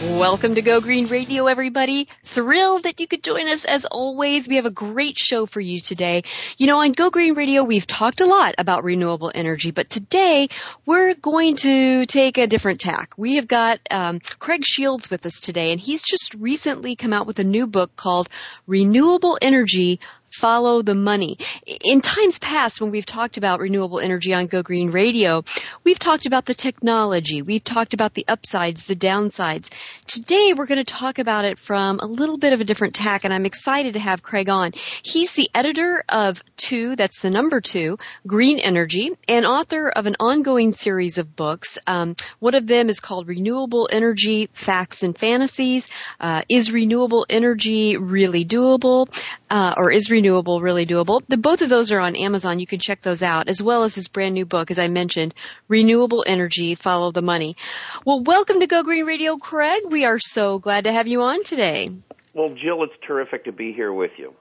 Welcome to Go Green Radio, everybody. Thrilled that you could join us as always. We have a great show for you today. You know, on Go Green Radio, we've talked a lot about renewable energy, but today we're going to take a different tack. We have got um, Craig Shields with us today, and he's just recently come out with a new book called Renewable Energy follow the money. In times past, when we've talked about renewable energy on Go Green Radio, we've talked about the technology. We've talked about the upsides, the downsides. Today, we're going to talk about it from a little bit of a different tack, and I'm excited to have Craig on. He's the editor of two, that's the number two, Green Energy, and author of an ongoing series of books. Um, one of them is called Renewable Energy Facts and Fantasies. Uh, is renewable energy really doable? Uh, or is renewable really doable? The, both of those are on Amazon. You can check those out, as well as his brand new book, as I mentioned, Renewable Energy, Follow the Money. Well, welcome to Go Green Radio, Craig. We are so glad to have you on today. Well, Jill, it's terrific to be here with you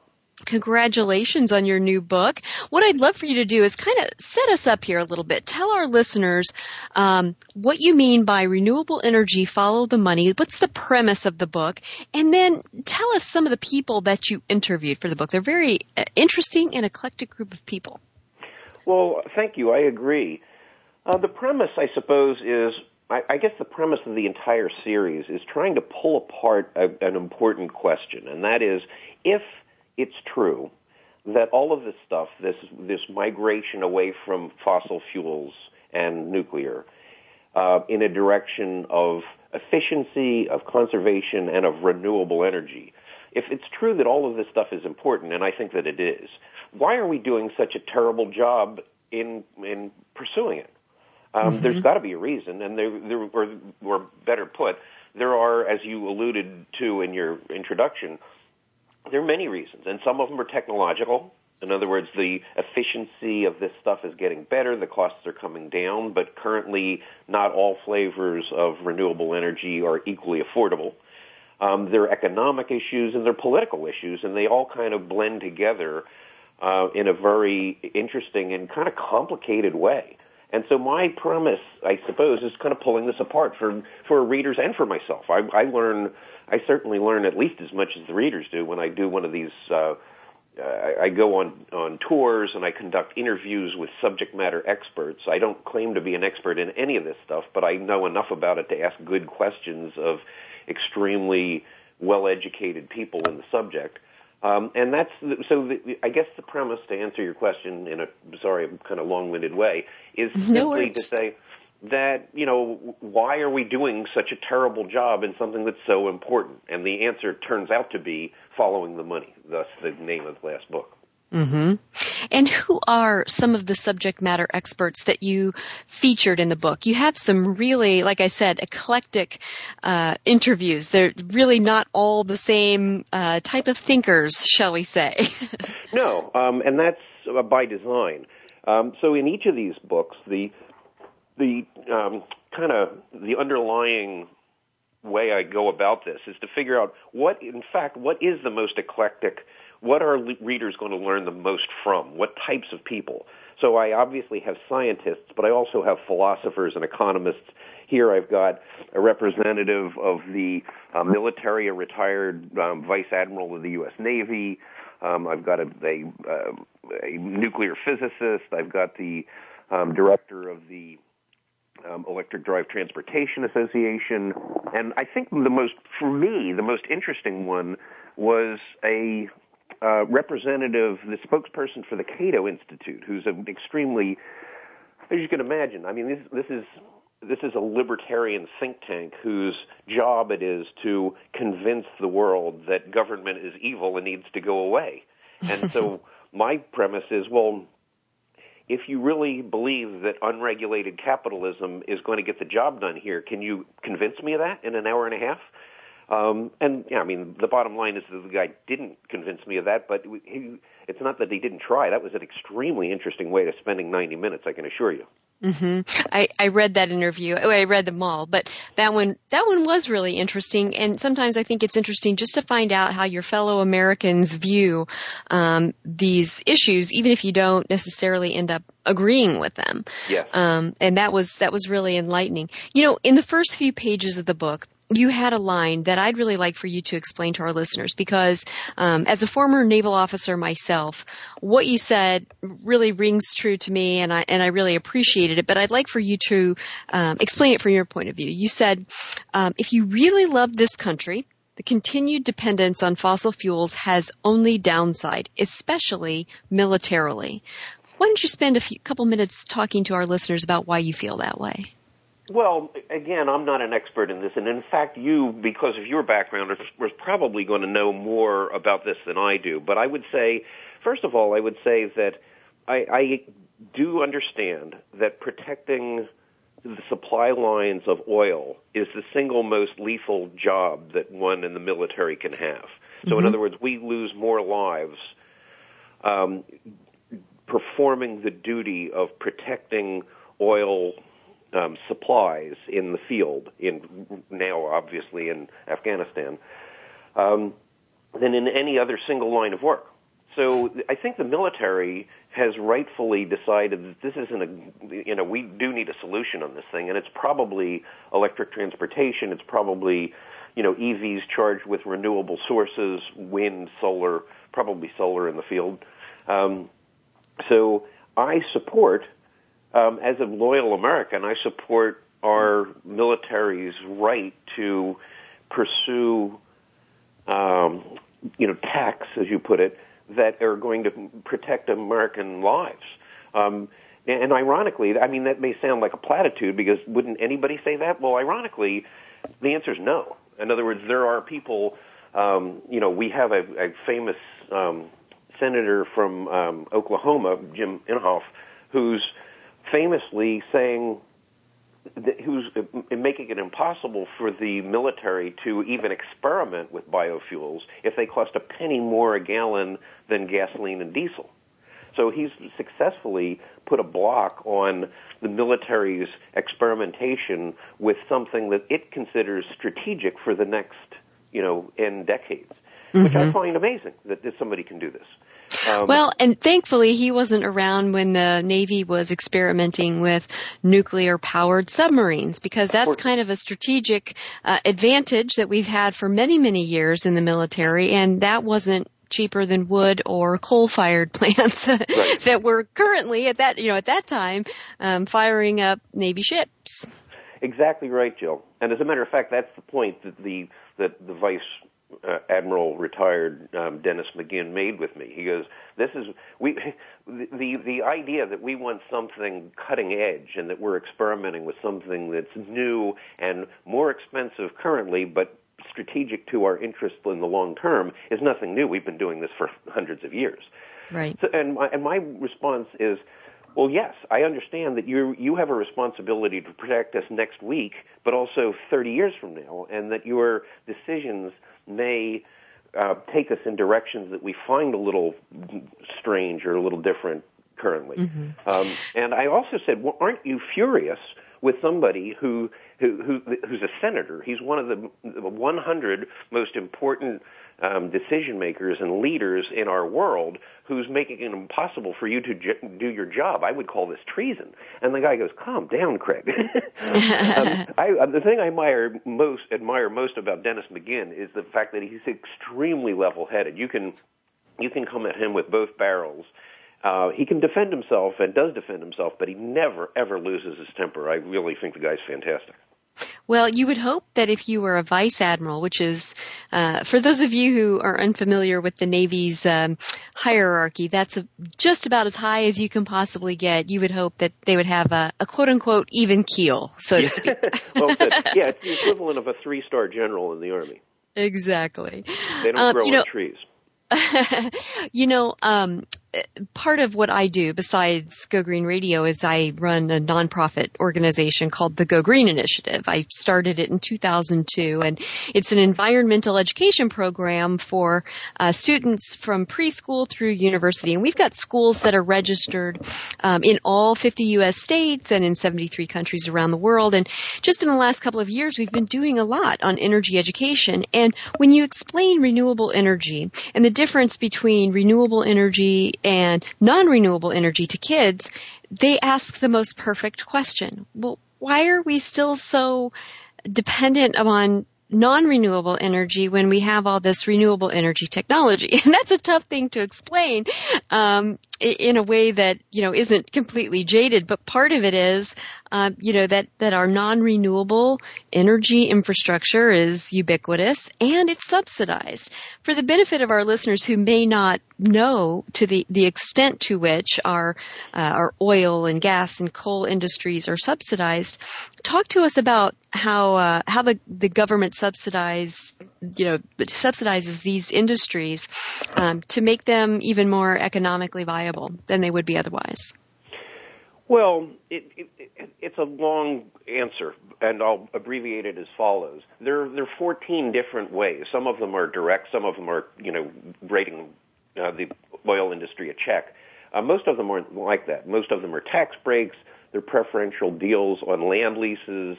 congratulations on your new book. What I'd love for you to do is kind of set us up here a little bit. Tell our listeners um, what you mean by renewable energy, follow the money. What's the premise of the book? And then tell us some of the people that you interviewed for the book. They're very uh, interesting and eclectic group of people. Well, thank you. I agree. Uh, the premise, I suppose, is I, I, guess the premise of the entire series is trying to pull apart a, an important question, and that is if it's true that all of this stuff, this this migration away from fossil fuels and nuclear, uh, in a direction of efficiency, of conservation, and of renewable energy. If it's true that all of this stuff is important, and I think that it is, why are we doing such a terrible job in in pursuing it? Um, mm-hmm. There's got to be a reason, and there, there, or, or better put, there are, as you alluded to in your introduction, there are many reasons, and some of them are technological. In other words, the efficiency of this stuff is getting better, the costs are coming down, but currently not all flavors of renewable energy are equally affordable. Um, there are economic issues and there are political issues, and they all kind of blend together uh, in a very interesting and kind of complicated way. And so my premise, I suppose, is kind of pulling this apart for for readers and for myself. I, I learn I certainly learn at least as much as the readers do when I do one of these. Uh, I go on on tours and I conduct interviews with subject matter experts. I don't claim to be an expert in any of this stuff, but I know enough about it to ask good questions of extremely well-educated people in the subject. Um, and that's so. The, I guess the premise to answer your question in a sorry, kind of long-winded way is simply to say that, you know, why are we doing such a terrible job in something that's so important? And the answer turns out to be following the money, thus the name of the last book. Mm-hmm. And who are some of the subject matter experts that you featured in the book? You have some really, like I said, eclectic uh, interviews. They're really not all the same uh, type of thinkers, shall we say? no, um, and that's uh, by design. Um, so in each of these books, the the um, kind of the underlying way I go about this is to figure out what, in fact, what is the most eclectic. What are readers going to learn the most from? What types of people? So I obviously have scientists, but I also have philosophers and economists. Here I've got a representative of the uh, military, a retired um, vice admiral of the U.S. Navy. Um, I've got a, a, uh, a nuclear physicist. I've got the um, director of the um, Electric Drive Transportation Association, and I think the most, for me, the most interesting one was a uh, representative, the spokesperson for the Cato Institute, who's an extremely, as you can imagine, I mean, this, this is this is a libertarian think tank whose job it is to convince the world that government is evil and needs to go away. And so my premise is, well, if you really believe that unregulated capitalism is going to get the job done here, can you convince me of that in an hour and a half? Um, and yeah, I mean, the bottom line is that the guy didn't convince me of that, but he, it's not that he didn't try. That was an extremely interesting way to spending 90 minutes, I can assure you. Mm-hmm. I, I read that interview. Oh, I read them all, but that one that one was really interesting. And sometimes I think it's interesting just to find out how your fellow Americans view um, these issues, even if you don't necessarily end up agreeing with them. Yeah. Um, and that was that was really enlightening. You know, in the first few pages of the book, you had a line that I'd really like for you to explain to our listeners because um, as a former naval officer myself, what you said really rings true to me, and I and I really appreciated it. But I'd like for you to um, explain it from your point of view. You said um, if you really love this country. The continued dependence on fossil fuels has only downside, especially militarily. Why don't you spend a few, couple minutes talking to our listeners about why you feel that way? Well, again, I'm not an expert in this, and in fact, you, because of your background, are, probably going to know more about this than I do. But I would say, first of all, I would say that I, I do understand that protecting the supply lines of oil is the single most lethal job that one in the military can have. So, mm-hmm. in other words, we lose more lives um, performing the duty of protecting oil um, supplies in the field, in now obviously in Afghanistan, um, than in any other single line of work. So I think the military has rightfully decided that this isn't a, you know, we do need a solution on this thing, and it's probably electric transportation, it's probably, you know, EVs charged with renewable sources, wind, solar, probably solar in the field. Um, so I support um, as a loyal American, I support our military's right to pursue, um, you know, tax, as you put it, that are going to protect American lives. Um, and ironically, I mean, that may sound like a platitude because wouldn't anybody say that? Well, ironically, the answer is no. In other words, there are people, um, you know, we have a, a famous um, senator from um, Oklahoma, Jim Inhofe, who's famously saying that who's making it impossible for the military to even experiment with biofuels if they cost a penny more a gallon than gasoline and diesel. So he's successfully put a block on the military's experimentation with something that it considers strategic for the next, you know, in decades, mm-hmm. which I mm-hmm. find amazing that somebody can do this. Um, well, and thankfully he wasn't around when the Navy was experimenting with nuclear powered submarines because that's kind of a strategic uh, advantage that we've had for many, many years in the military and that wasn't cheaper than wood or coal fired plants right. that were currently at that, you know, at that time, um, firing up Navy ships. Exactly right, Jill. And as a matter of fact, that's the point that the, that the vice uh, Admiral retired um, Dennis McGinn made with me. He goes, "This is we the the idea that we want something cutting edge and that we're experimenting with something that's new and more expensive currently, but strategic to our interests in the long term is nothing new. We've been doing this for hundreds of years." Right. So, and my and my response is. Well, yes, I understand that you you have a responsibility to protect us next week, but also 30 years from now, and that your decisions may uh, take us in directions that we find a little strange or a little different currently. Mm-hmm. Um, and I also said, well, aren't you furious with somebody who, who, who who's a senator? He's one of the 100 most important um, decision makers and leaders in our world who's making it impossible for you to j- do your job. I would call this treason. And the guy goes, "Calm down, Craig." um, I, uh, the thing I admire most admire most about Dennis McGinn is the fact that he's extremely level-headed. You can you can come at him with both barrels. Uh, he can defend himself and does defend himself, but he never ever loses his temper. I really think the guy's fantastic. Well, you would hope that if you were a vice admiral, which is, uh, for those of you who are unfamiliar with the Navy's um, hierarchy, that's a, just about as high as you can possibly get. You would hope that they would have a, a quote unquote even keel, so to speak. well, yeah, it's the equivalent of a three star general in the Army. Exactly. They don't um, grow you know, on trees. you know, um, part of what I do besides Go Green Radio is I run a nonprofit organization called the Go Green Initiative. I started it in 2002 and it's an environmental education program for uh, students from preschool through university. And we've got schools that are registered um, in all 50 U.S. states and in 73 countries around the world. And just in the last couple of years, we've been doing a lot on energy education. And when you explain renewable energy and the difference between renewable energy and non-renewable energy to kids, they ask the most perfect question. Well, why are we still so dependent upon non-renewable energy when we have all this renewable energy technology? And that's a tough thing to explain. Um, in a way that you know isn't completely jaded, but part of it is uh, you know that that our non-renewable energy infrastructure is ubiquitous and it's subsidized. For the benefit of our listeners who may not know to the the extent to which our uh, our oil and gas and coal industries are subsidized, talk to us about how uh, how the the government subsidize you know subsidizes these industries um, to make them even more economically viable viable than they would be otherwise? Well, it, it, it's a long answer, and I'll abbreviate it as follows. There, there are 14 different ways. Some of them are direct. Some of them are, you know, rating uh, the oil industry a check. Uh, most of them aren't like that. Most of them are tax breaks. They're preferential deals on land leases,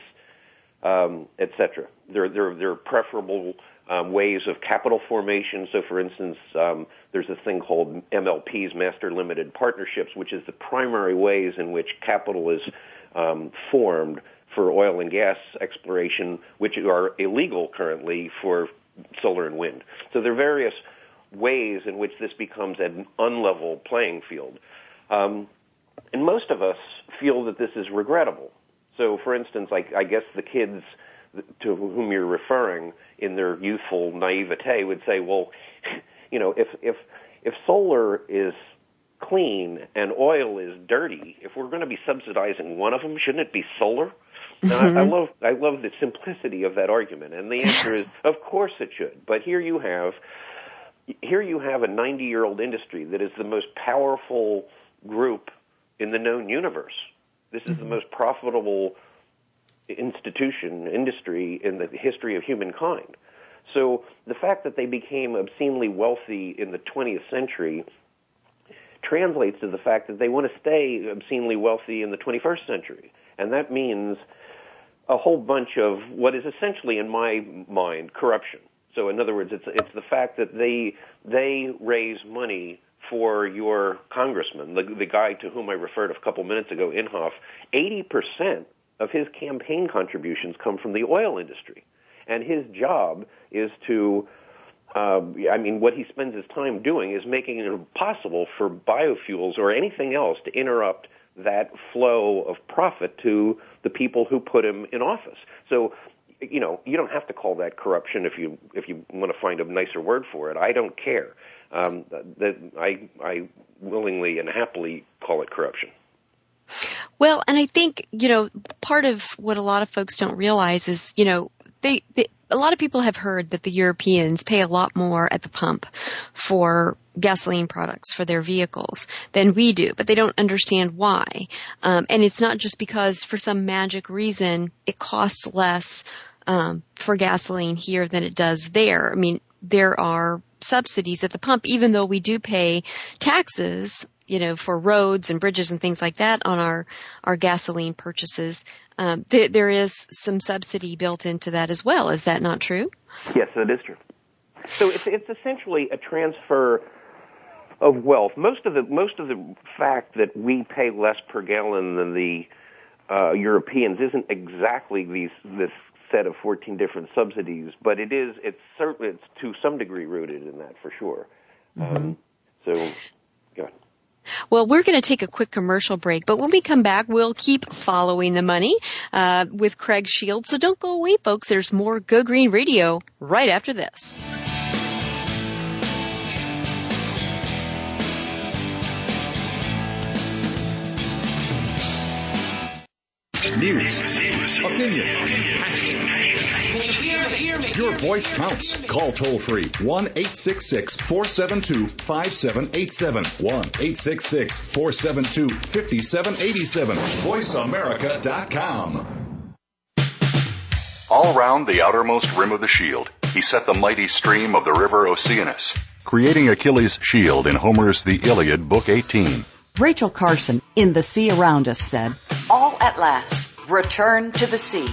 um, etc. They're, they're, they're preferable um, ways of capital formation. So, for instance, um, there's a thing called MLPs, Master Limited Partnerships, which is the primary ways in which capital is um, formed for oil and gas exploration, which are illegal currently for solar and wind. So there are various ways in which this becomes an unlevel playing field. Um, and most of us feel that this is regrettable. So, for instance, like I guess the kids to whom you're referring in their youthful naivete would say, well, you know, if if if solar is clean and oil is dirty, if we're going to be subsidizing one of them, shouldn't it be solar? Mm-hmm. I, I mm-hmm. love I love the simplicity of that argument, and the answer is, of course it should. But here you have here you have a 90 year old industry that is the most powerful group in the known universe. This is mm-hmm. the most profitable institution, industry in the history of humankind. So the fact that they became obscenely wealthy in the 20th century translates to the fact that they want to stay obscenely wealthy in the 21st century. And that means a whole bunch of what is essentially, in my mind, corruption. So, in other words, it's it's the fact that they they raise money for your congressman, the, the guy to whom I referred a couple minutes ago, Inhofe. Eighty percent of his campaign contributions come from the oil industry. And his job is to, uh, I mean, what he spends his time doing is making it impossible for biofuels or anything else to interrupt that flow of profit to the people who put him in office. So, you know, you don't have to call that corruption if you if you want to find a nicer word for it. I don't care. Um, that I I willingly and happily call it corruption. Well, and I think, you know, part of what a lot of folks don't realize is, you know, they, they, a lot of people have heard that the Europeans pay a lot more at the pump for gasoline products for their vehicles than we do, but they don't understand why. Um, and it's not just because for some magic reason it costs less um, for gasoline here than it does there. I mean, there are subsidies at the pump, even though we do pay taxes you know, for roads and bridges and things like that on our, our gasoline purchases. Um, th- there is some subsidy built into that as well. Is that not true? Yes, that is true. So it's, it's essentially a transfer of wealth. Most of the most of the fact that we pay less per gallon than the uh, Europeans isn't exactly these this set of 14 different subsidies, but it is it's certainly it's to some degree rooted in that for sure. Mm-hmm. Um, so, yeah. Well, we're going to take a quick commercial break, but when we come back, we'll keep following the money uh, with Craig Shields. So don't go away, folks. There's more Go Green Radio right after this. News, opinion, your voice counts. Call toll free 1 866 472 5787. 1 866 472 5787. VoiceAmerica.com. All round the outermost rim of the shield, he set the mighty stream of the river Oceanus, creating Achilles' shield in Homer's The Iliad, Book 18. Rachel Carson in The Sea Around Us said, All at last, return to the sea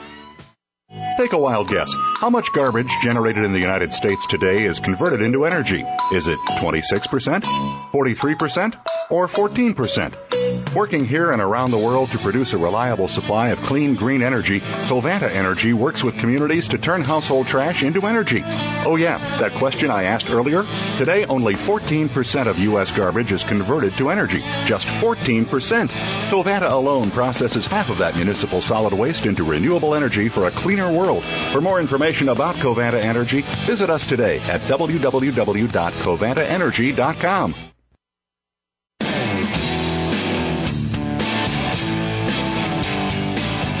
Take a wild guess. How much garbage generated in the United States today is converted into energy? Is it 26%, 43%, or 14%? Working here and around the world to produce a reliable supply of clean green energy, Covanta Energy works with communities to turn household trash into energy. Oh yeah, that question I asked earlier? Today only 14% of U.S. garbage is converted to energy. Just 14%. Covanta alone processes half of that municipal solid waste into renewable energy for a cleaner world. For more information about Covanta Energy, visit us today at www.covantaenergy.com.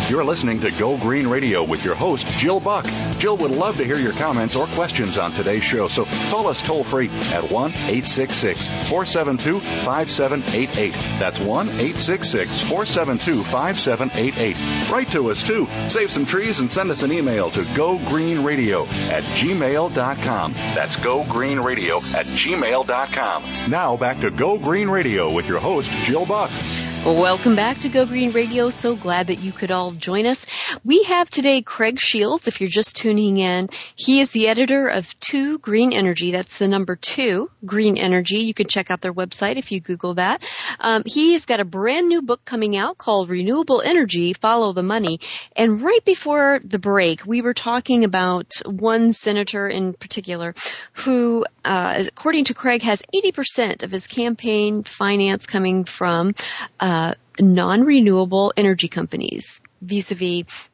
You're listening to Go Green Radio with your host, Jill Buck. Jill would love to hear your comments or questions on today's show, so call us toll free at 1 866 472 5788. That's 1 866 472 5788. Write to us too. Save some trees and send us an email to gogreenradio at gmail.com. That's gogreenradio at gmail.com. Now back to Go Green Radio with your host, Jill Buck. Welcome back to Go Green Radio. So glad that you could all join us. We have today Craig Shields, if you're just tuning in. He is the editor of 2 Green Energy. That's the number 2, Green Energy. You can check out their website if you Google that. Um, he has got a brand new book coming out called Renewable Energy, Follow the Money. And right before the break, we were talking about one senator in particular who, uh, according to Craig, has 80% of his campaign finance coming from uh, non-renewable energy companies vis-a-vis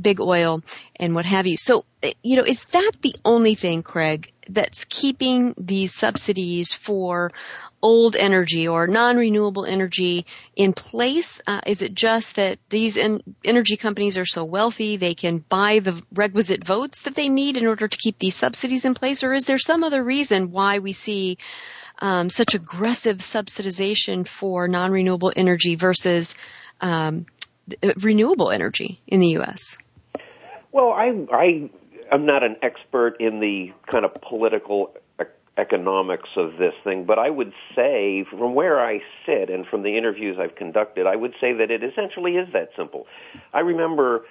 big oil and what have you. So, you know, is that the only thing, Craig, that's keeping these subsidies for old energy or non-renewable energy in place? Uh, is it just that these en- energy companies are so wealthy they can buy the requisite votes that they need in order to keep these subsidies in place, or is there some other reason why we see um, such aggressive subsidization for non-renewable energy versus um, renewable energy in the U.S.? Well, I, I am not an expert in the kind of political economics of this thing, but I would say from where I sit and from the interviews I've conducted, I would say that it essentially is that simple. I remember,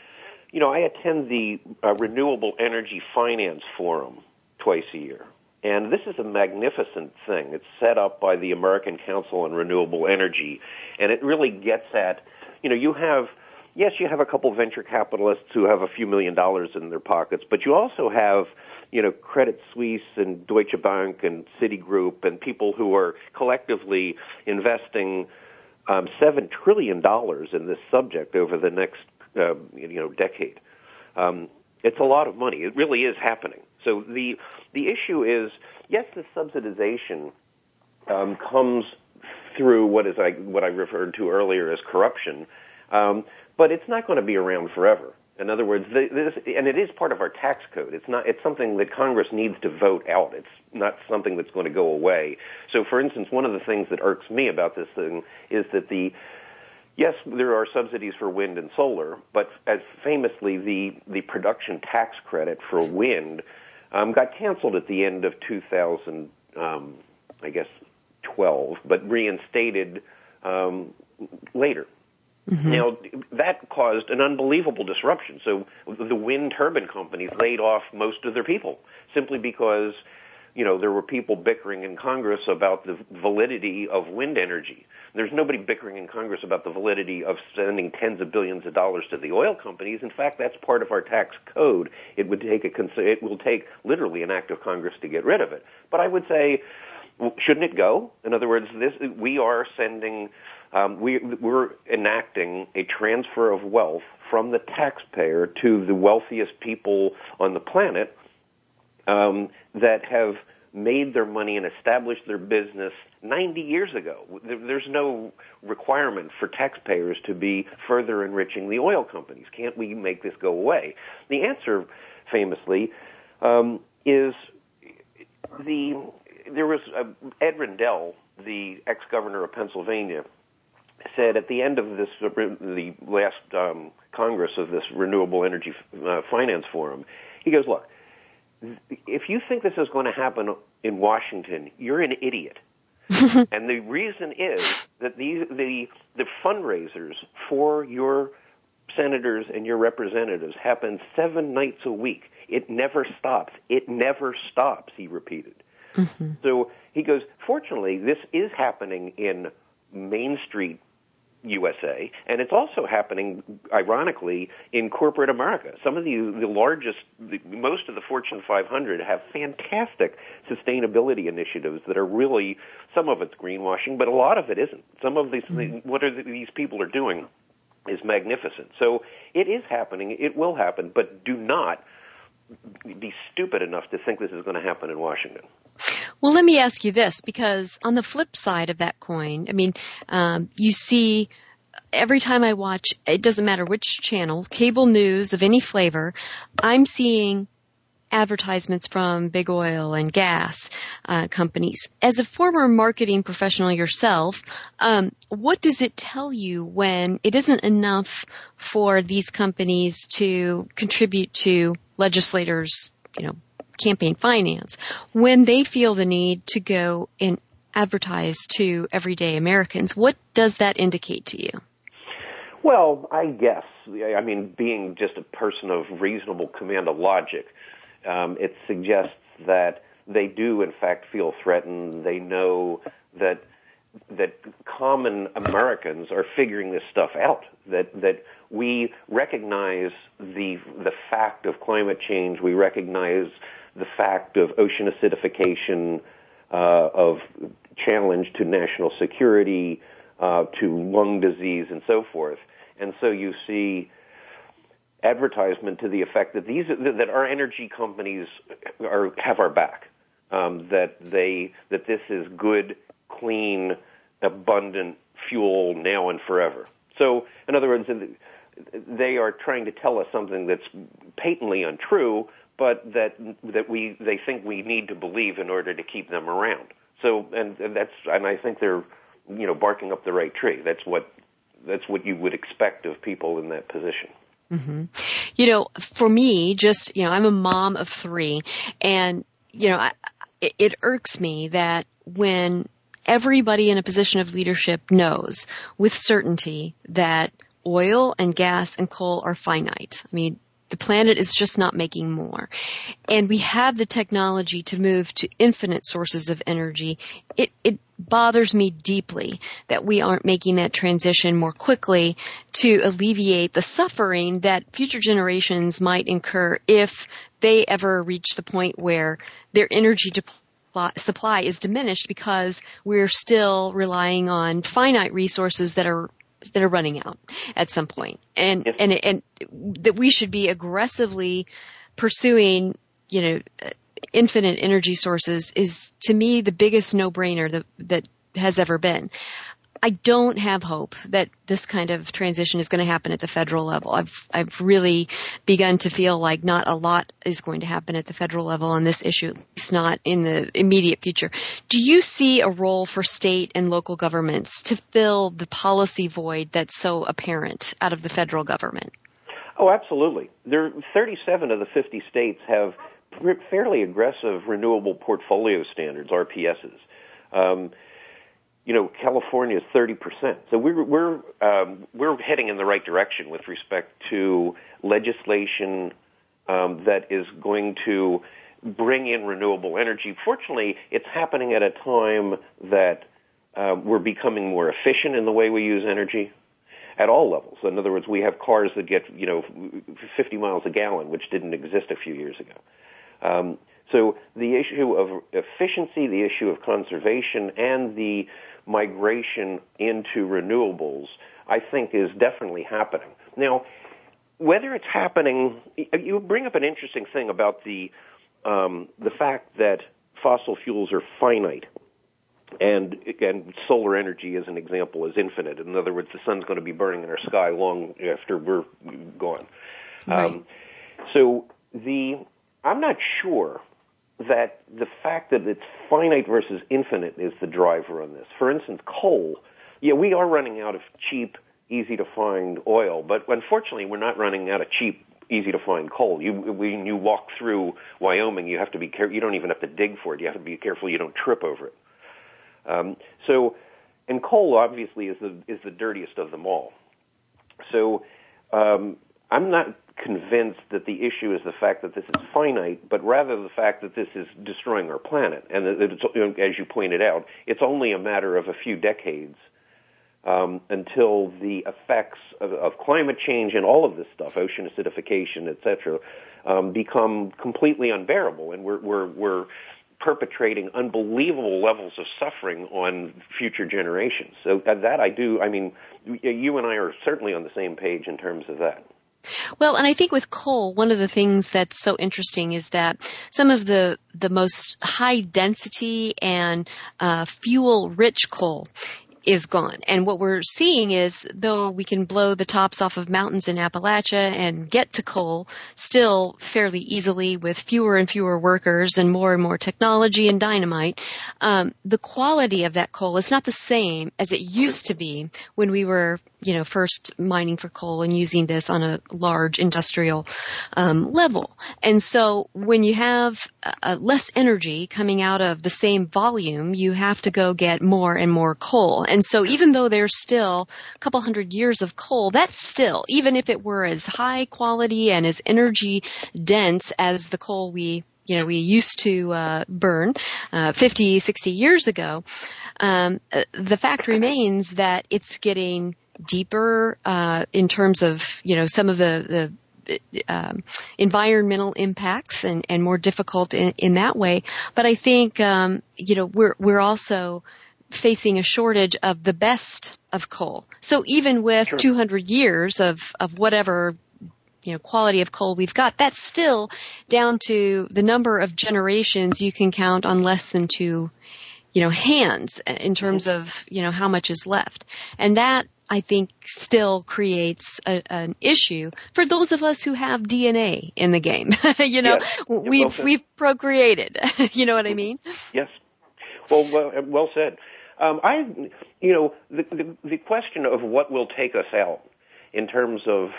you know, I attend the uh, Renewable Energy Finance Forum twice a year. And this is a magnificent thing. It's set up by the American Council on Renewable Energy, and it really gets at, you know, you have, yes, you have a couple venture capitalists who have a few million dollars in their pockets, but you also have, you know, Credit Suisse and Deutsche Bank and Citigroup and people who are collectively investing um, seven trillion dollars in this subject over the next, um, you know, decade. Um, it's a lot of money. It really is happening. So the the issue is, yes, the subsidization um, comes through what is I, what I referred to earlier as corruption, um, but it's not going to be around forever. In other words, this, and it is part of our tax code. It's not. It's something that Congress needs to vote out. It's not something that's going to go away. So, for instance, one of the things that irks me about this thing is that the yes, there are subsidies for wind and solar, but as famously, the the production tax credit for wind um, got canceled at the end of 2000, um, I guess, 12, but reinstated um, later. Mm-hmm. Now, that caused an unbelievable disruption. So the wind turbine companies laid off most of their people simply because, you know, there were people bickering in Congress about the validity of wind energy. There's nobody bickering in Congress about the validity of sending tens of billions of dollars to the oil companies. In fact, that's part of our tax code. It would take a, it will take literally an act of Congress to get rid of it. But I would say, shouldn't it go? In other words, this, we are sending um, we, we're enacting a transfer of wealth from the taxpayer to the wealthiest people on the planet um, that have made their money and established their business 90 years ago. There's no requirement for taxpayers to be further enriching the oil companies. Can't we make this go away? The answer, famously, um, is the there was uh, Ed Rendell, the ex-governor of Pennsylvania, said at the end of this the last um, Congress of this Renewable Energy uh, Finance Forum, he goes, "Look, if you think this is going to happen in Washington, you're an idiot." and the reason is that these the the fundraisers for your senators and your representatives happen seven nights a week. It never stops. It never stops. He repeated. Mm-hmm. So he goes. Fortunately, this is happening in Main Street USA, and it's also happening, ironically, in corporate America. Some of the the largest, the, most of the Fortune 500 have fantastic sustainability initiatives that are really some of it's greenwashing, but a lot of it isn't. Some of these mm-hmm. what are the, these people are doing is magnificent. So it is happening. It will happen, but do not be stupid enough to think this is going to happen in Washington. Well, let me ask you this, because on the flip side of that coin, I mean, um, you see every time I watch, it doesn't matter which channel, cable news of any flavor, I'm seeing advertisements from big oil and gas uh, companies. As a former marketing professional yourself, um, what does it tell you when it isn't enough for these companies to contribute to legislators, you know, campaign finance, when they feel the need to go and advertise to everyday Americans? What does that indicate to you? Well, I guess, I mean, being just a person of reasonable command of logic, um, it suggests that they do, in fact, feel threatened. They know that that common Americans are figuring this stuff out. That that we recognize the the fact of climate change. We recognize the fact of ocean acidification, uh, of challenge to national security, uh, to lung disease, and so forth. And so you see advertisement to the effect that these that our energy companies are have our back, um, that they that this is good, clean, abundant fuel now and forever. So, in other words, they are trying to tell us something that's patently untrue, but that that we they think we need to believe in order to keep them around. So, and, and that's and I think they're you know barking up the right tree. That's what that's what you would expect of people in that position. Mm-hmm. You know, for me, just you know, I'm a mom of three, and you know, I, it, it irks me that when everybody in a position of leadership knows with certainty that oil and gas and coal are finite. I mean, the planet is just not making more. And we have the technology to move to infinite sources of energy. It, it bothers me deeply that we aren't making that transition more quickly to alleviate the suffering that future generations might incur if they ever reach the point where their energy supply is diminished because we're still relying on finite resources that are that are running out at some point, and yes. and and that we should be aggressively pursuing, you know, infinite energy sources is to me the biggest no-brainer that that has ever been. I don't have hope that this kind of transition is going to happen at the federal level. I've I've really begun to feel like not a lot is going to happen at the federal level on this issue, at least not in the immediate future. Do you see a role for state and local governments to fill the policy void that's so apparent out of the federal government? Oh, absolutely. There 37 of the 50 states have fairly aggressive renewable portfolio standards, RPSs. Um, you know, California is 30%. So we're we're um, we're heading in the right direction with respect to legislation um, that is going to bring in renewable energy. Fortunately, it's happening at a time that uh, we're becoming more efficient in the way we use energy at all levels. In other words, we have cars that get you know 50 miles a gallon, which didn't exist a few years ago. Um, so the issue of efficiency, the issue of conservation, and the migration into renewables, I think, is definitely happening. Now, whether it's happening, you bring up an interesting thing about the um, the fact that fossil fuels are finite, and and solar energy, as an example, is infinite. In other words, the sun's going to be burning in our sky long after we're gone. Right. Um, so the I'm not sure that the fact that it's finite versus infinite is the driver on this. For instance, coal. Yeah, we are running out of cheap, easy to find oil, but unfortunately, we're not running out of cheap, easy to find coal. You, when you walk through Wyoming, you have to be careful. You don't even have to dig for it. You have to be careful you don't trip over it. Um, so, and coal obviously is the is the dirtiest of them all. So, um, I'm not convinced that the issue is the fact that this is finite, but rather the fact that this is destroying our planet. And as you pointed out, it's only a matter of a few decades um, until the effects of, of, climate change and all of this stuff, ocean acidification, et cetera, um, become completely unbearable. And we're, we're, we're perpetrating unbelievable levels of suffering on future generations. So that I do, I mean, you and I are certainly on the same page in terms of that. Well, and I think with coal, one of the things that's so interesting is that some of the the most high density and uh, fuel rich coal is gone. And what we're seeing is, though we can blow the tops off of mountains in Appalachia and get to coal still fairly easily with fewer and fewer workers and more and more technology and dynamite, um, the quality of that coal is not the same as it used to be when we were, you know, first mining for coal and using this on a large industrial um, level. And so when you have uh, less energy coming out of the same volume, you have to go get more and more coal. And so even though there's still a couple hundred years of coal, that's still, even if it were as high quality and as energy dense as the coal we you know, we used to uh, burn uh, 50, 60 years ago, um, the fact remains that it's getting deeper uh, in terms of, you know, some of the, the um, environmental impacts and, and more difficult in, in that way. But I think, um, you know, we're, we're also facing a shortage of the best of coal. So even with sure. 200 years of, of whatever you know, quality of coal we've got, that's still down to the number of generations you can count on less than two, you know, hands in terms mm-hmm. of, you know, how much is left. And that, I think, still creates a, an issue for those of us who have DNA in the game. you know, yes. we've, well we've procreated. you know what I mean? Yes. Well, well, well said. Um, I, you know, the, the, the question of what will take us out in terms of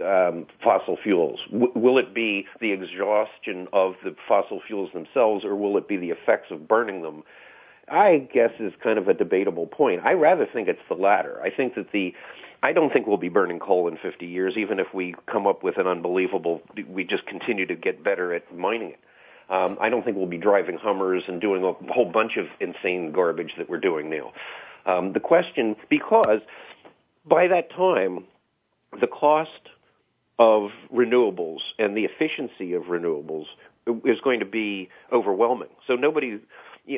um, fossil fuels. W- will it be the exhaustion of the fossil fuels themselves, or will it be the effects of burning them? I guess is kind of a debatable point. I rather think it's the latter. I think that the I don't think we'll be burning coal in 50 years, even if we come up with an unbelievable. We just continue to get better at mining it. Um, I don't think we'll be driving Hummers and doing a whole bunch of insane garbage that we're doing now. Um, the question, because by that time, the cost of renewables and the efficiency of renewables is going to be overwhelming. So nobody,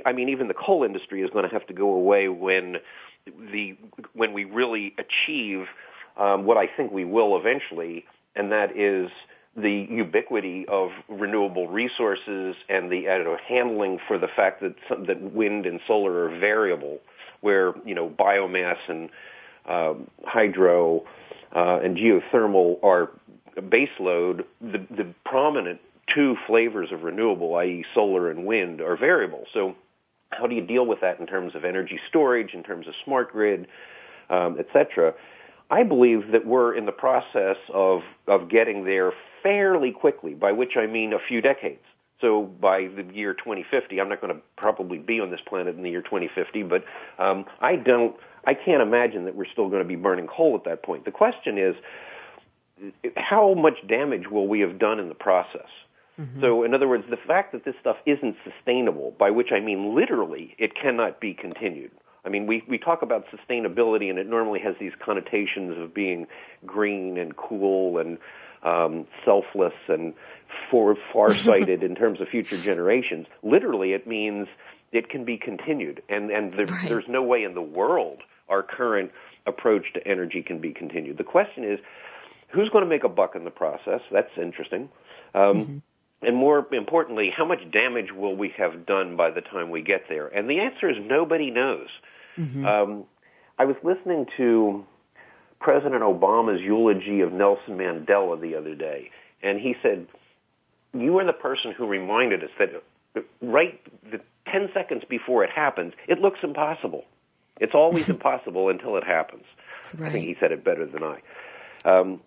I mean, even the coal industry is going to have to go away when the when we really achieve um, what I think we will eventually, and that is the ubiquity of renewable resources and the uh, handling for the fact that some, that wind and solar are variable, where you know biomass and um, hydro uh, and geothermal are baseload. The, the prominent two flavors of renewable, i.e., solar and wind, are variable. So, how do you deal with that in terms of energy storage, in terms of smart grid, um, et cetera? I believe that we're in the process of, of getting there fairly quickly, by which I mean a few decades. So by the year 2050, I'm not going to probably be on this planet in the year 2050, but um, I don't, I can't imagine that we're still going to be burning coal at that point. The question is, how much damage will we have done in the process? Mm-hmm. So, in other words, the fact that this stuff isn't sustainable, by which I mean literally, it cannot be continued. I mean, we, we talk about sustainability, and it normally has these connotations of being green and cool and um, selfless and for far-sighted in terms of future generations. Literally, it means it can be continued, and and there, right. there's no way in the world our current approach to energy can be continued. The question is, who's going to make a buck in the process? That's interesting. Um, mm-hmm. And more importantly, how much damage will we have done by the time we get there? And the answer is nobody knows. Mm-hmm. Um, I was listening to President Obama's eulogy of Nelson Mandela the other day, and he said, "You were the person who reminded us that right the 10 seconds before it happens, it looks impossible. It's always impossible until it happens." Right. I think he said it better than I. Um,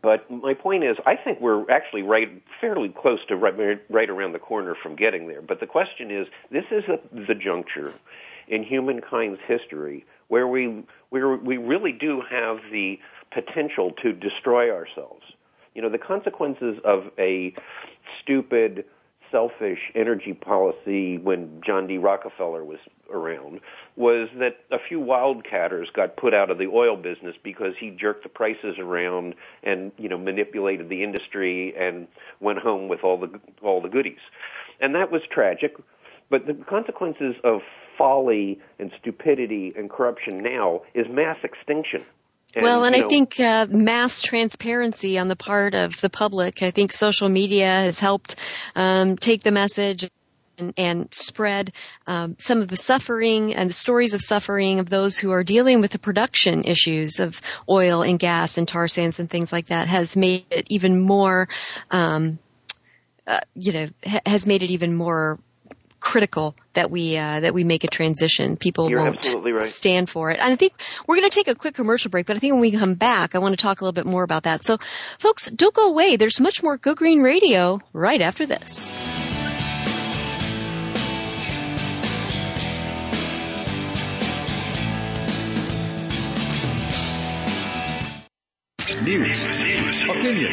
but my point is, I think we're actually right, fairly close to right, right around the corner from getting there. But the question is, this is a, the juncture in humankind's history where we we really do have the potential to destroy ourselves. You know, the consequences of a stupid selfish energy policy when John D. Rockefeller was around was that a few wildcatters got put out of the oil business because he jerked the prices around and you know manipulated the industry and went home with all the all the goodies. And that was tragic, but the consequences of folly and stupidity and corruption now is mass extinction. And, well, and I know, think uh, mass transparency on the part of the public. I think social media has helped um, take the message and, and spread um, some of the suffering and the stories of suffering of those who are dealing with the production issues of oil and gas and tar sands and things like that has made it even more, um, uh, you know, ha- has made it even more critical that we uh, that we make a transition. People You're won't right. stand for it. And I think we're going to take a quick commercial break, but I think when we come back, I want to talk a little bit more about that. So, folks, don't go away. There's much more Go Green Radio right after this. News, opinion,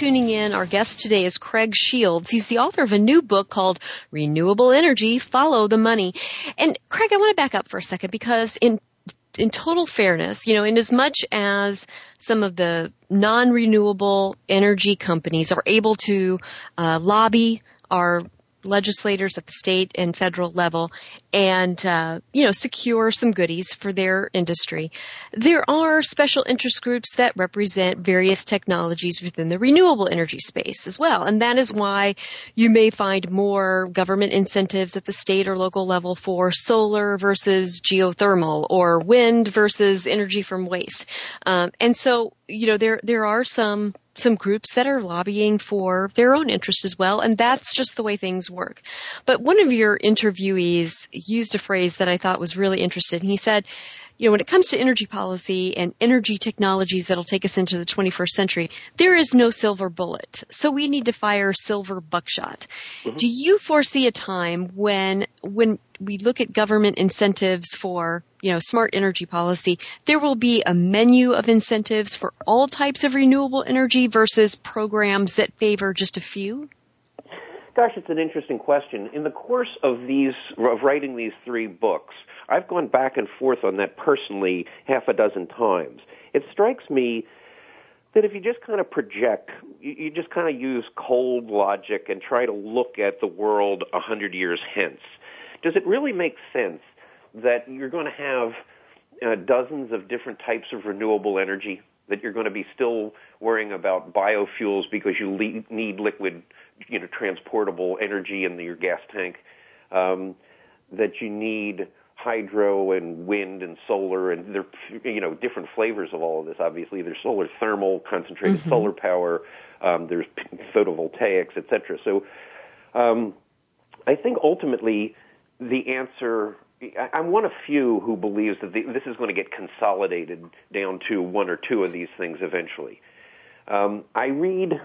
tuning in, our guest today is Craig Shields. He's the author of a new book called Renewable Energy, Follow the Money. And Craig, I want to back up for a second because in in total fairness, you know, in as much as some of the non-renewable energy companies are able to uh, lobby our legislators at the state and federal level and uh, you know secure some goodies for their industry. There are special interest groups that represent various technologies within the renewable energy space as well, and that is why you may find more government incentives at the state or local level for solar versus geothermal or wind versus energy from waste. Um, and so you know there there are some some groups that are lobbying for their own interests as well, and that's just the way things work. But one of your interviewees used a phrase that I thought was really interesting. He said, you know, when it comes to energy policy and energy technologies that'll take us into the 21st century, there is no silver bullet. So we need to fire silver buckshot. Mm-hmm. Do you foresee a time when, when we look at government incentives for, you know, smart energy policy, there will be a menu of incentives for all types of renewable energy versus programs that favor just a few? Gosh, it's an interesting question. In the course of these, of writing these three books, I've gone back and forth on that personally half a dozen times. It strikes me that if you just kind of project, you, just kind of use cold logic and try to look at the world a hundred years hence, does it really make sense that you're going to have uh, dozens of different types of renewable energy? That you're going to be still worrying about biofuels because you le- need liquid, you know, transportable energy in your gas tank. Um, that you need hydro and wind and solar and there you know different flavors of all of this obviously. There's solar thermal concentrated mm-hmm. solar power um, there's photovoltaics etc so um, I think ultimately the answer I'm one of few who believes that the, this is going to get consolidated down to one or two of these things eventually. Um, I read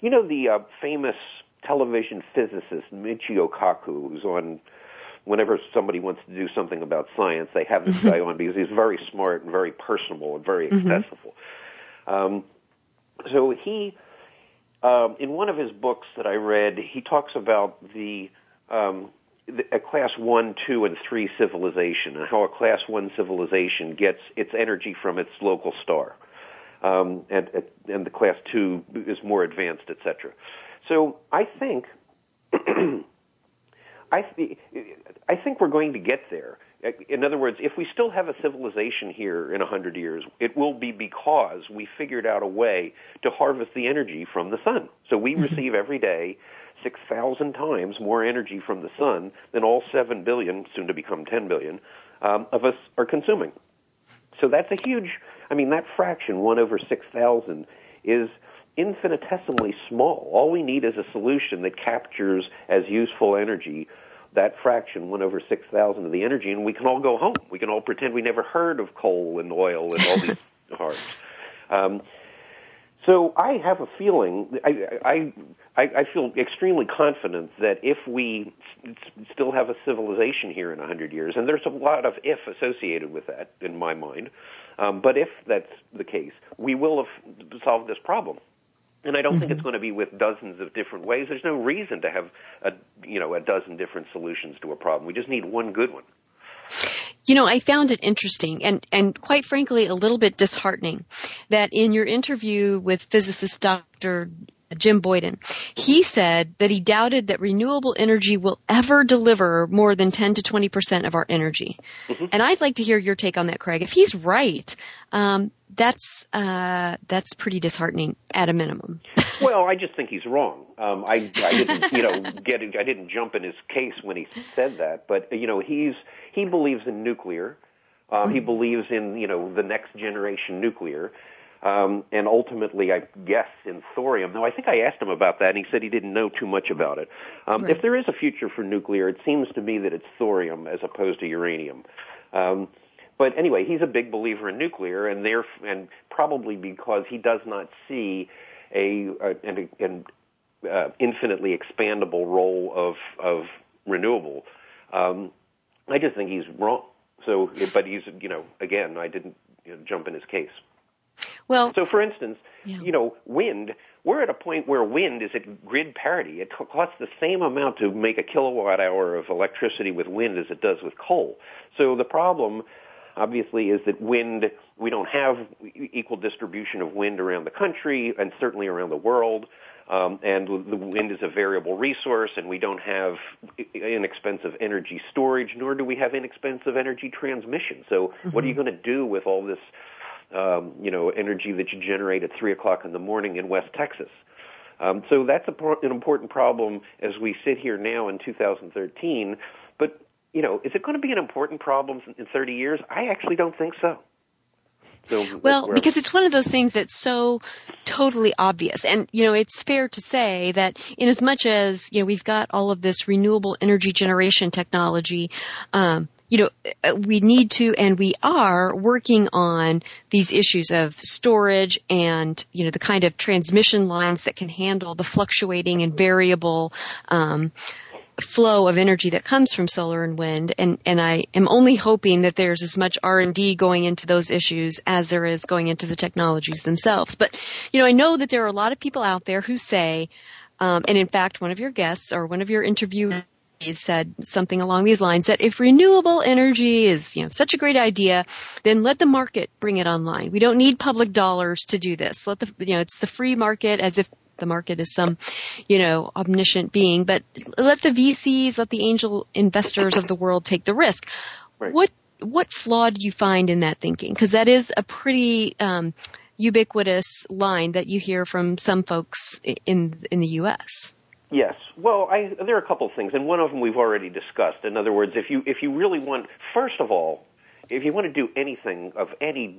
you know the uh, famous television physicist Michio Kaku who's on whenever somebody wants to do something about science, they have this guy on because he's very smart and very personable and very mm-hmm. accessible. Mm-hmm. Um, so he, um, in one of his books that I read, he talks about the, um, the a class one, two, and three civilization and how a class one civilization gets its energy from its local star. Um, and, and the class two is more advanced, etc. So I think I, th- I think we're going to get there. In other words, if we still have a civilization here in a hundred years, it will be because we figured out a way to harvest the energy from the sun. So we mm-hmm. receive every day 6,000 times more energy from the sun than all 7 billion, soon to become 10 billion, um, of us are consuming. So that's a huge, I mean, that fraction, 1 over 6,000, is infinitesimally small. All we need is a solution that captures as useful energy that fraction, one over 6,000 of the energy, and we can all go home. We can all pretend we never heard of coal and oil and all these harms. Um, so I have a feeling, I, I, I feel extremely confident that if we still have a civilization here in a hundred years, and there's a lot of if associated with that in my mind, um, but if that's the case, we will have solved this problem. And I don't mm-hmm. think it's mm-hmm. going to be with dozens of different ways. There's no reason to have a you know a dozen different solutions to a problem. We just need one good one. You know, I found it interesting and, and quite frankly a little bit disheartening that in your interview with physicist Dr. Jim Boyden. He said that he doubted that renewable energy will ever deliver more than 10 to 20% of our energy. Mm-hmm. And I'd like to hear your take on that, Craig. If he's right, um, that's uh, that's pretty disheartening at a minimum. well, I just think he's wrong. Um, I, I didn't, you know, get I didn't jump in his case when he said that, but you know, he's he believes in nuclear. Uh, mm-hmm. He believes in you know the next generation nuclear. Um, and ultimately, I guess in thorium. Though I think I asked him about that, and he said he didn't know too much about it. Um, right. If there is a future for nuclear, it seems to me that it's thorium as opposed to uranium. Um, but anyway, he's a big believer in nuclear, and there, and probably because he does not see a, a an, an uh, infinitely expandable role of of renewable. Um, I just think he's wrong. So, but he's you know again, I didn't you know, jump in his case. Well, so for instance, yeah. you know, wind. We're at a point where wind is at grid parity. It costs the same amount to make a kilowatt hour of electricity with wind as it does with coal. So the problem, obviously, is that wind. We don't have equal distribution of wind around the country and certainly around the world. Um, and the wind is a variable resource, and we don't have inexpensive energy storage, nor do we have inexpensive energy transmission. So, mm-hmm. what are you mm-hmm. going to do with all this, um, you know, energy that you generate at three o'clock in the morning in West Texas? Um, so that's a, an important problem as we sit here now in 2013. But you know, is it going to be an important problem in 30 years? I actually don't think so. So well, because it's one of those things that's so totally obvious. And, you know, it's fair to say that in as much as, you know, we've got all of this renewable energy generation technology, um, you know, uh, we need to and we are working on these issues of storage and, you know, the kind of transmission lines that can handle the fluctuating and variable, um, flow of energy that comes from solar and wind. And and I am only hoping that there's as much R&D going into those issues as there is going into the technologies themselves. But you know I know that there are a lot of people out there who say um, and in fact one of your guests or one of your interviewees said something along these lines that if renewable energy is, you know, such a great idea, then let the market bring it online. We don't need public dollars to do this. Let the, you know, it's the free market as if the market is some, you know, omniscient being, but let the VCs, let the angel investors of the world take the risk. Right. What what flaw do you find in that thinking? Because that is a pretty um, ubiquitous line that you hear from some folks in in the U.S. Yes. Well, I, there are a couple of things, and one of them we've already discussed. In other words, if you if you really want, first of all, if you want to do anything of any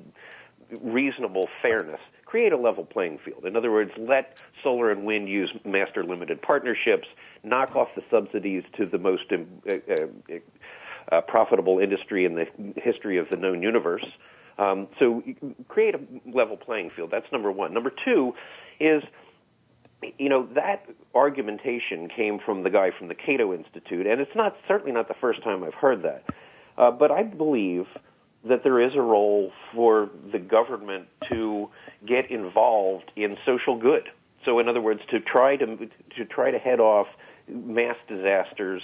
reasonable fairness, create a level playing field. In other words, let solar and wind use master limited partnerships, knock off the subsidies to the most uh, uh, uh, profitable industry in the history of the known universe. Um, so create a level playing field. That's number one. Number two is, you know, that argumentation came from the guy from the Cato Institute, and it's not certainly not the first time I've heard that. Uh, but I believe that there is a role for the government to get involved in social good. So, in other words, to try to to try to head off mass disasters,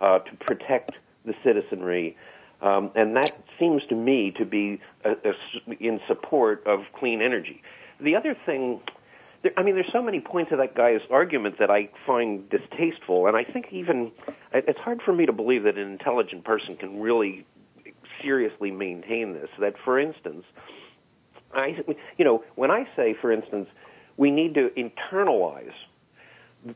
uh, to protect the citizenry, um, and that seems to me to be a, a, in support of clean energy. The other thing, there, I mean, there's so many points of that guy's argument that I find distasteful, and I think even it's hard for me to believe that an intelligent person can really seriously maintain this. That, for instance, I, you know, when I say, for instance, we need to internalize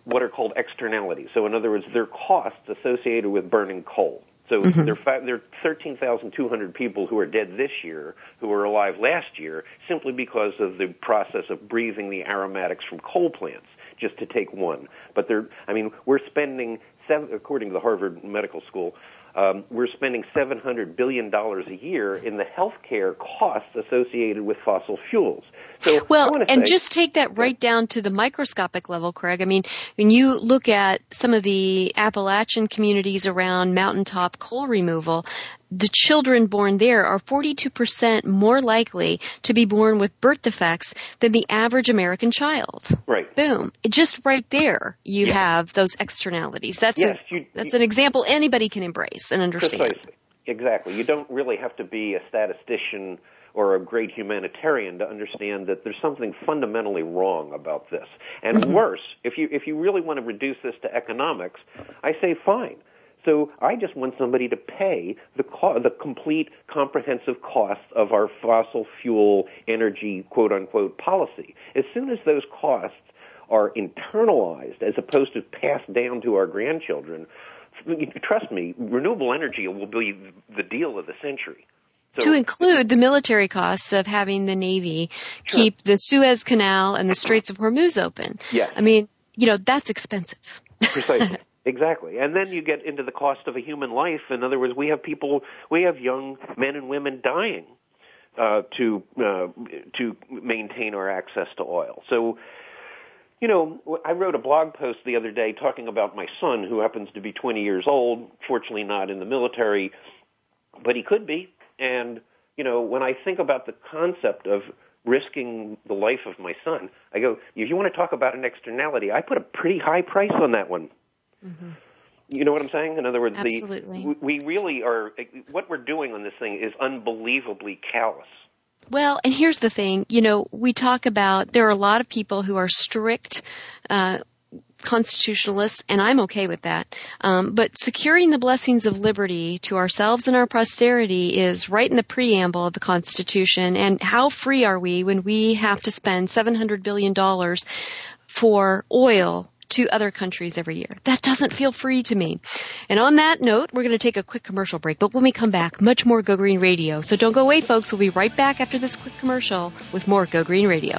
what are called externalities. So, in other words, there are costs associated with burning coal. So mm-hmm. there, there are 13,200 people who are dead this year who were alive last year simply because of the process of breathing the aromatics from coal plants, just to take one. But there, I mean, we're spending, seven, according to the Harvard Medical School, um, we're spending $700 billion a year in the healthcare costs associated with fossil fuels. So well, and say, just take that right down to the microscopic level, Craig. I mean, when you look at some of the Appalachian communities around mountaintop coal removal, the children born there are 42% more likely to be born with birth defects than the average American child. Right. Boom. Just right there, you have those externalities. That's yes, a, you, that's you, an example anybody can embrace and understand. Precisely. Exactly. You don't really have to be a statistician or a great humanitarian to understand that there's something fundamentally wrong about this. And mm-hmm. worse, if you if you really want to reduce this to economics, I say fine so I just want somebody to pay the co- the complete comprehensive cost of our fossil fuel energy quote unquote policy. As soon as those costs are internalized as opposed to passed down to our grandchildren, trust me, renewable energy will be the deal of the century. So, to include the military costs of having the Navy sure. keep the Suez Canal and the Straits of Hormuz open. Yes. I mean, you know, that's expensive. Precisely. Exactly. And then you get into the cost of a human life. In other words, we have people, we have young men and women dying uh, to uh, to maintain our access to oil. So, you know, I wrote a blog post the other day talking about my son, who happens to be 20 years old. Fortunately, not in the military, but he could be. And you know, when I think about the concept of risking the life of my son, I go, if you want to talk about an externality, I put a pretty high price on that one. Mm-hmm. You know what I'm saying? In other words, Absolutely. The, we really are. What we're doing on this thing is unbelievably callous. Well, and here's the thing. You know, we talk about there are a lot of people who are strict. Uh, constitutionalists, and I'm okay with that. Um, but securing the blessings of liberty to ourselves and our posterity is right in the preamble of the Constitution. And how free are we when we have to spend $700 billion for oil to other countries every year. That doesn't feel free to me. And on that note, we're going to take a quick commercial break, but when we come back, much more Go Green Radio. So don't go away, folks. We'll be right back after this quick commercial with more Go Green Radio.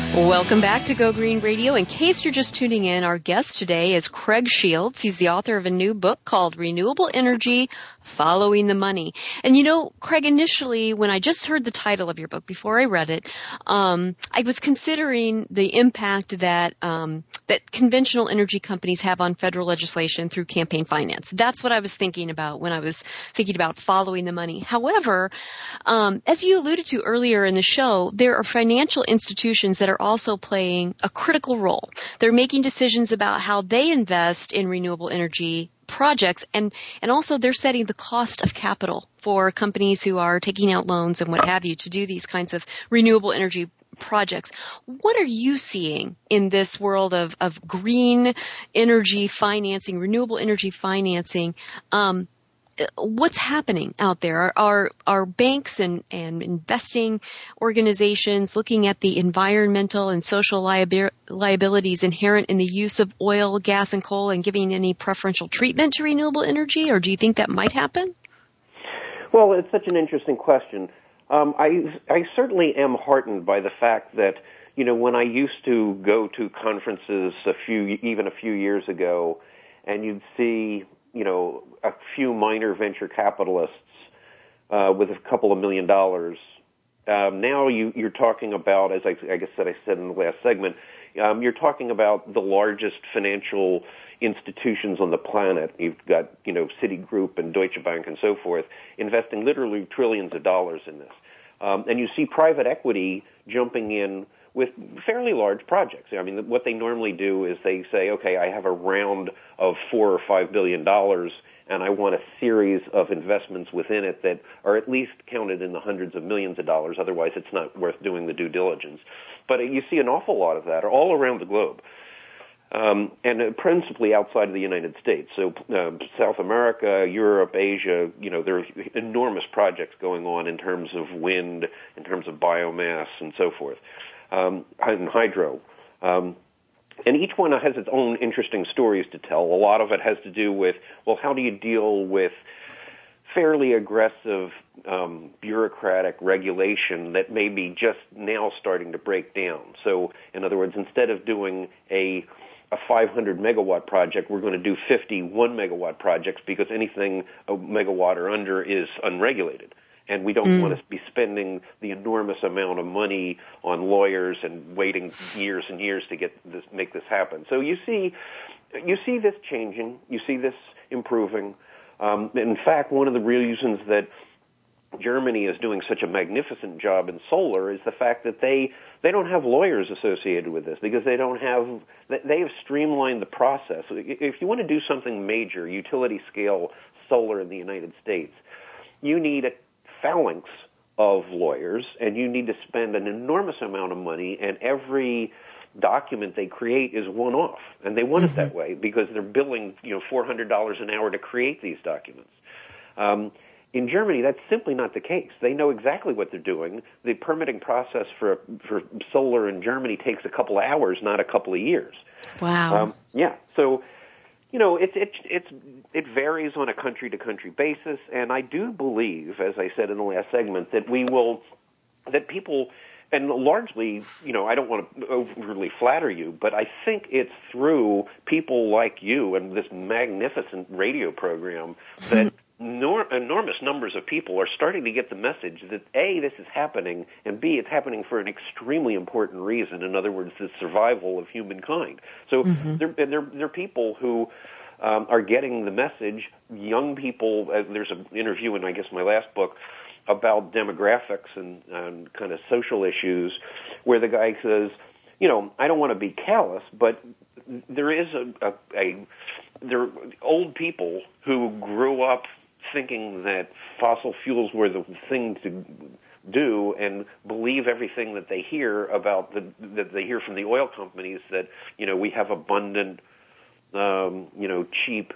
Welcome back to Go Green Radio. In case you're just tuning in, our guest today is Craig Shields. He's the author of a new book called Renewable Energy Following the Money. And you know, Craig, initially, when I just heard the title of your book before I read it, um, I was considering the impact that um, that conventional energy companies have on federal legislation through campaign finance. That's what I was thinking about when I was thinking about following the money. However, um, as you alluded to earlier in the show, there are financial institutions that are also playing a critical role. They're making decisions about how they invest in renewable energy projects and and also they're setting the cost of capital for companies who are taking out loans and what have you to do these kinds of renewable energy projects. What are you seeing in this world of, of green energy financing, renewable energy financing? Um, what's happening out there? Are, are banks and, and investing organizations looking at the environmental and social liabilities inherent in the use of oil, gas, and coal and giving any preferential treatment to renewable energy, or do you think that might happen? Well, it's such an interesting question. Um, I, I certainly am heartened by the fact that, you know, when I used to go to conferences a few, even a few years ago, and you'd see you know, a few minor venture capitalists uh, with a couple of million dollars. Um, now you, you're talking about, as I, I guess that I said in the last segment, um, you're talking about the largest financial institutions on the planet. You've got, you know, Citigroup and Deutsche Bank and so forth investing literally trillions of dollars in this. Um, and you see private equity jumping in with fairly large projects. I mean, what they normally do is they say, okay, I have a round of four or five billion dollars, and I want a series of investments within it that are at least counted in the hundreds of millions of dollars. Otherwise, it's not worth doing the due diligence. But you see an awful lot of that all around the globe. Um, and principally outside of the United States. So uh, South America, Europe, Asia, you know, there are enormous projects going on in terms of wind, in terms of biomass, and so forth um, and hydro. Um, and each one has its own interesting stories to tell. A lot of it has to do with, well, how do you deal with fairly aggressive um, bureaucratic regulation that may be just now starting to break down. So, in other words, instead of doing a a 500 megawatt project, we're going to do 51 megawatt projects because anything a megawatt or under is unregulated. And we don't mm. want to be spending the enormous amount of money on lawyers and waiting years and years to get this, make this happen. So you see, you see this changing. You see this improving. Um, in fact, one of the reasons that Germany is doing such a magnificent job in solar is the fact that they they don't have lawyers associated with this because they don't have they have streamlined the process. If you want to do something major, utility scale solar in the United States, you need a phalanx of lawyers and you need to spend an enormous amount of money and every document they create is one off and they want mm-hmm. it that way because they're billing you know four hundred dollars an hour to create these documents um, in Germany, that's simply not the case. They know exactly what they're doing. The permitting process for for solar in Germany takes a couple of hours, not a couple of years. Wow. Um, yeah. So, you know, it it it's it varies on a country to country basis, and I do believe, as I said in the last segment, that we will that people and largely, you know, I don't want to overly flatter you, but I think it's through people like you and this magnificent radio program that nor- enormous numbers of people are starting to get the message that A, this is happening, and B, it's happening for an extremely important reason. In other words, the survival of humankind. So mm-hmm. there, there, there are people who um, are getting the message. Young people, uh, there's an interview in, I guess, my last book about demographics and, and kind of social issues where the guy says, you know, I don't want to be callous, but there is a, a, a there are old people who grew up thinking that fossil fuels were the thing to do and believe everything that they hear about the that they hear from the oil companies that you know we have abundant um, you know cheap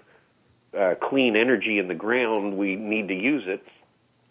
uh, clean energy in the ground we need to use it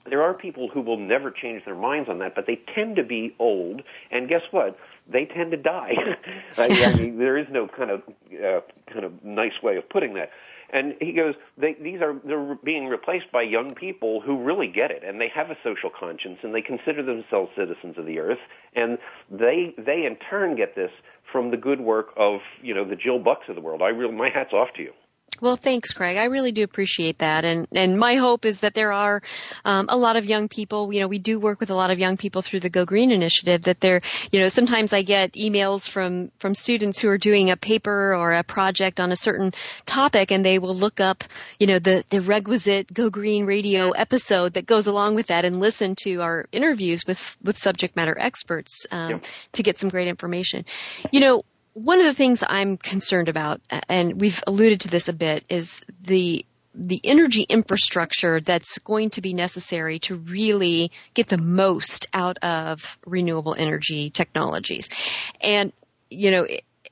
there are people who will never change their minds on that, but they tend to be old, and guess what? They tend to die. I mean, there is no kind of uh, kind of nice way of putting that. And he goes, they, these are they're being replaced by young people who really get it, and they have a social conscience, and they consider themselves citizens of the earth, and they they in turn get this from the good work of you know the Jill Bucks of the world. I really my hats off to you. Well, thanks, Craig. I really do appreciate that, and and my hope is that there are um, a lot of young people. You know, we do work with a lot of young people through the Go Green initiative. That they're, you know, sometimes I get emails from from students who are doing a paper or a project on a certain topic, and they will look up, you know, the the requisite Go Green Radio episode that goes along with that, and listen to our interviews with with subject matter experts um, yep. to get some great information. You know, one of the things I'm concerned about, and we've alluded to this a bit, is the the energy infrastructure that's going to be necessary to really get the most out of renewable energy technologies. And, you know,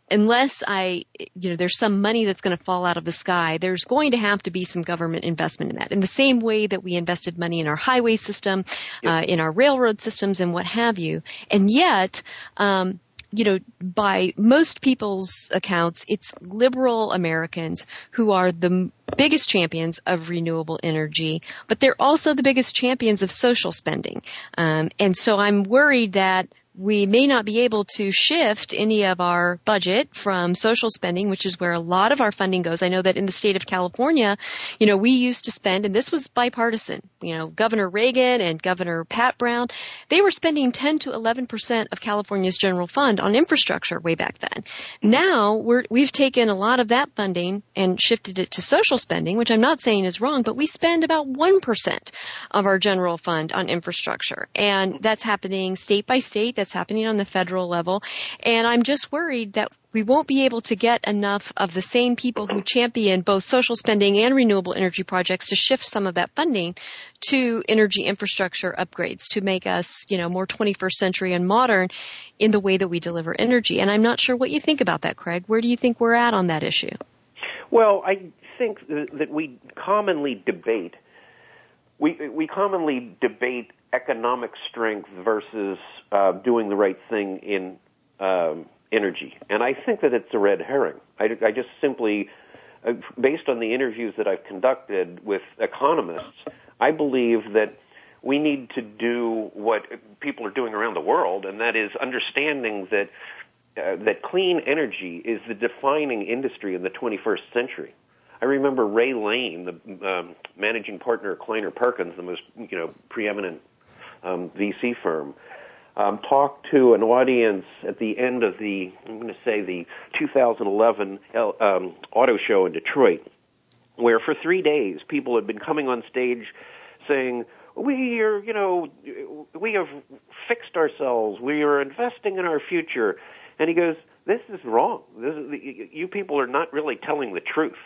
unless I, you know, there's some money that's going to fall out of the sky, there's going to have to be some government investment in that. In the same way that we invested money in our highway system, yep. uh, in our railroad systems and what have you. And yet, um, you know, by most people's accounts, it's liberal Americans who are the biggest champions of renewable energy, but they're also the biggest champions of social spending. Um, and so I'm worried that we may not be able to shift any of our budget from social spending, which is where a lot of our funding goes. I know that in the state of California, you know, we used to spend, and this was bipartisan, you know, Governor Reagan and Governor Pat Brown, they were spending 10 to 11% of California's general fund on infrastructure way back then. Now we're, we've taken a lot of that funding and shifted it to social spending, which I'm not saying is wrong, but we spend about 1% of our general fund on infrastructure. And that's happening state by state that's happening on the federal level. And I'm just worried that we won't be able to get enough of the same people who champion both social spending and renewable energy projects to shift some of that funding to energy infrastructure upgrades to make us, you know, more 21st century and modern in the way that we deliver energy. And I'm not sure what you think about that, Craig. Where do you think we're at on that issue? Well, I think that we commonly debate we we commonly debate economic strength versus uh, doing the right thing in um, energy, and I think that it's a red herring. I, I just simply, uh, based on the interviews that I've conducted with economists, I believe that we need to do what people are doing around the world, and that is understanding that uh, that clean energy is the defining industry in the 21st century. I remember Ray Lane, the um, managing partner of Kleiner Perkins, the most you know preeminent um, VC firm, um, talked to an audience at the end of the I'm going to say the 2011 L, um, auto show in Detroit, where for three days people had been coming on stage saying we are, you know, we have fixed ourselves. We are investing in our future. And he goes, this is wrong. This is, you people are not really telling the truth.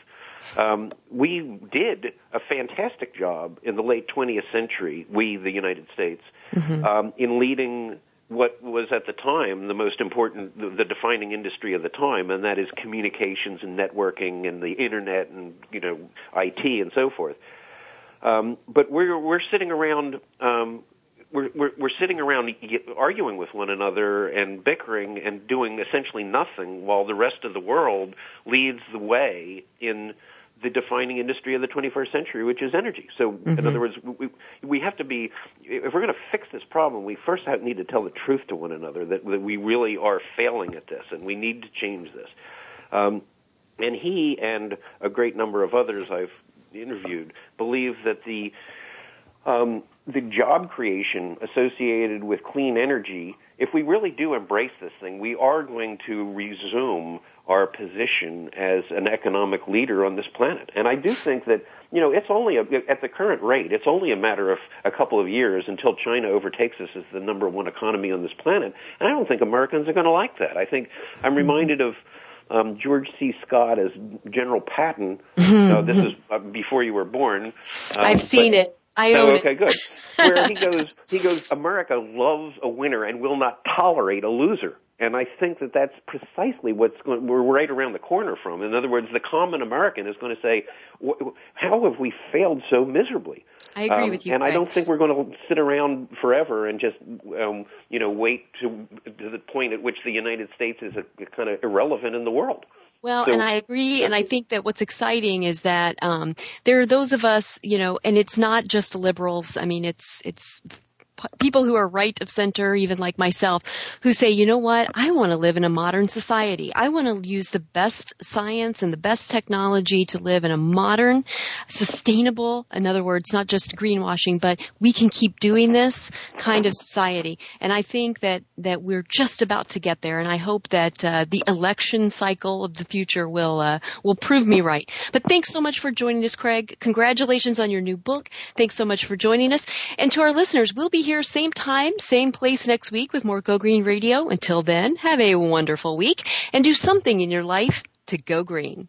Um, we did a fantastic job in the late 20th century, we, the United States, mm-hmm. um, in leading what was at the time the most important, the, the defining industry of the time, and that is communications and networking and the internet and, you know, IT and so forth. Um, but we're, we're sitting around um, we're, we're, we're sitting around arguing with one another and bickering and doing essentially nothing while the rest of the world leads the way in the defining industry of the 21st century, which is energy. So, mm-hmm. in other words, we, we have to be, if we're going to fix this problem, we first have, need to tell the truth to one another that, that we really are failing at this and we need to change this. Um, and he and a great number of others I've interviewed believe that the um, the job creation associated with clean energy, if we really do embrace this thing, we are going to resume our position as an economic leader on this planet. And I do think that, you know, it's only a, at the current rate, it's only a matter of a couple of years until China overtakes us as the number one economy on this planet. And I don't think Americans are going to like that. I think I'm mm-hmm. reminded of um, George C. Scott as General Patton. uh, this is uh, before you were born. Um, I've seen but, it. I own oh, okay, it. good. Where he goes, he goes. America loves a winner and will not tolerate a loser. And I think that that's precisely what's going, we're right around the corner from. In other words, the common American is going to say, "How have we failed so miserably?" I agree um, with you. And. I don't think we're going to sit around forever and just, um, you know, wait to to the point at which the United States is a, a kind of irrelevant in the world. Well, so, and I agree, and I think that what's exciting is that um, there are those of us, you know, and it's not just liberals. I mean, it's it's people who are right of center, even like myself, who say, you know what, I want to live in a modern society. I want to use the best science and the best technology to live in a modern, sustainable, in other words, not just greenwashing, but we can keep doing this kind of society. And I think that, that we're just about to get there. And I hope that uh, the election cycle of the future will, uh, will prove me right. But thanks so much for joining us, Craig. Congratulations on your new book. Thanks so much for joining us. And to our listeners, we'll be here same time, same place next week with more Go Green Radio. Until then, have a wonderful week and do something in your life to go green.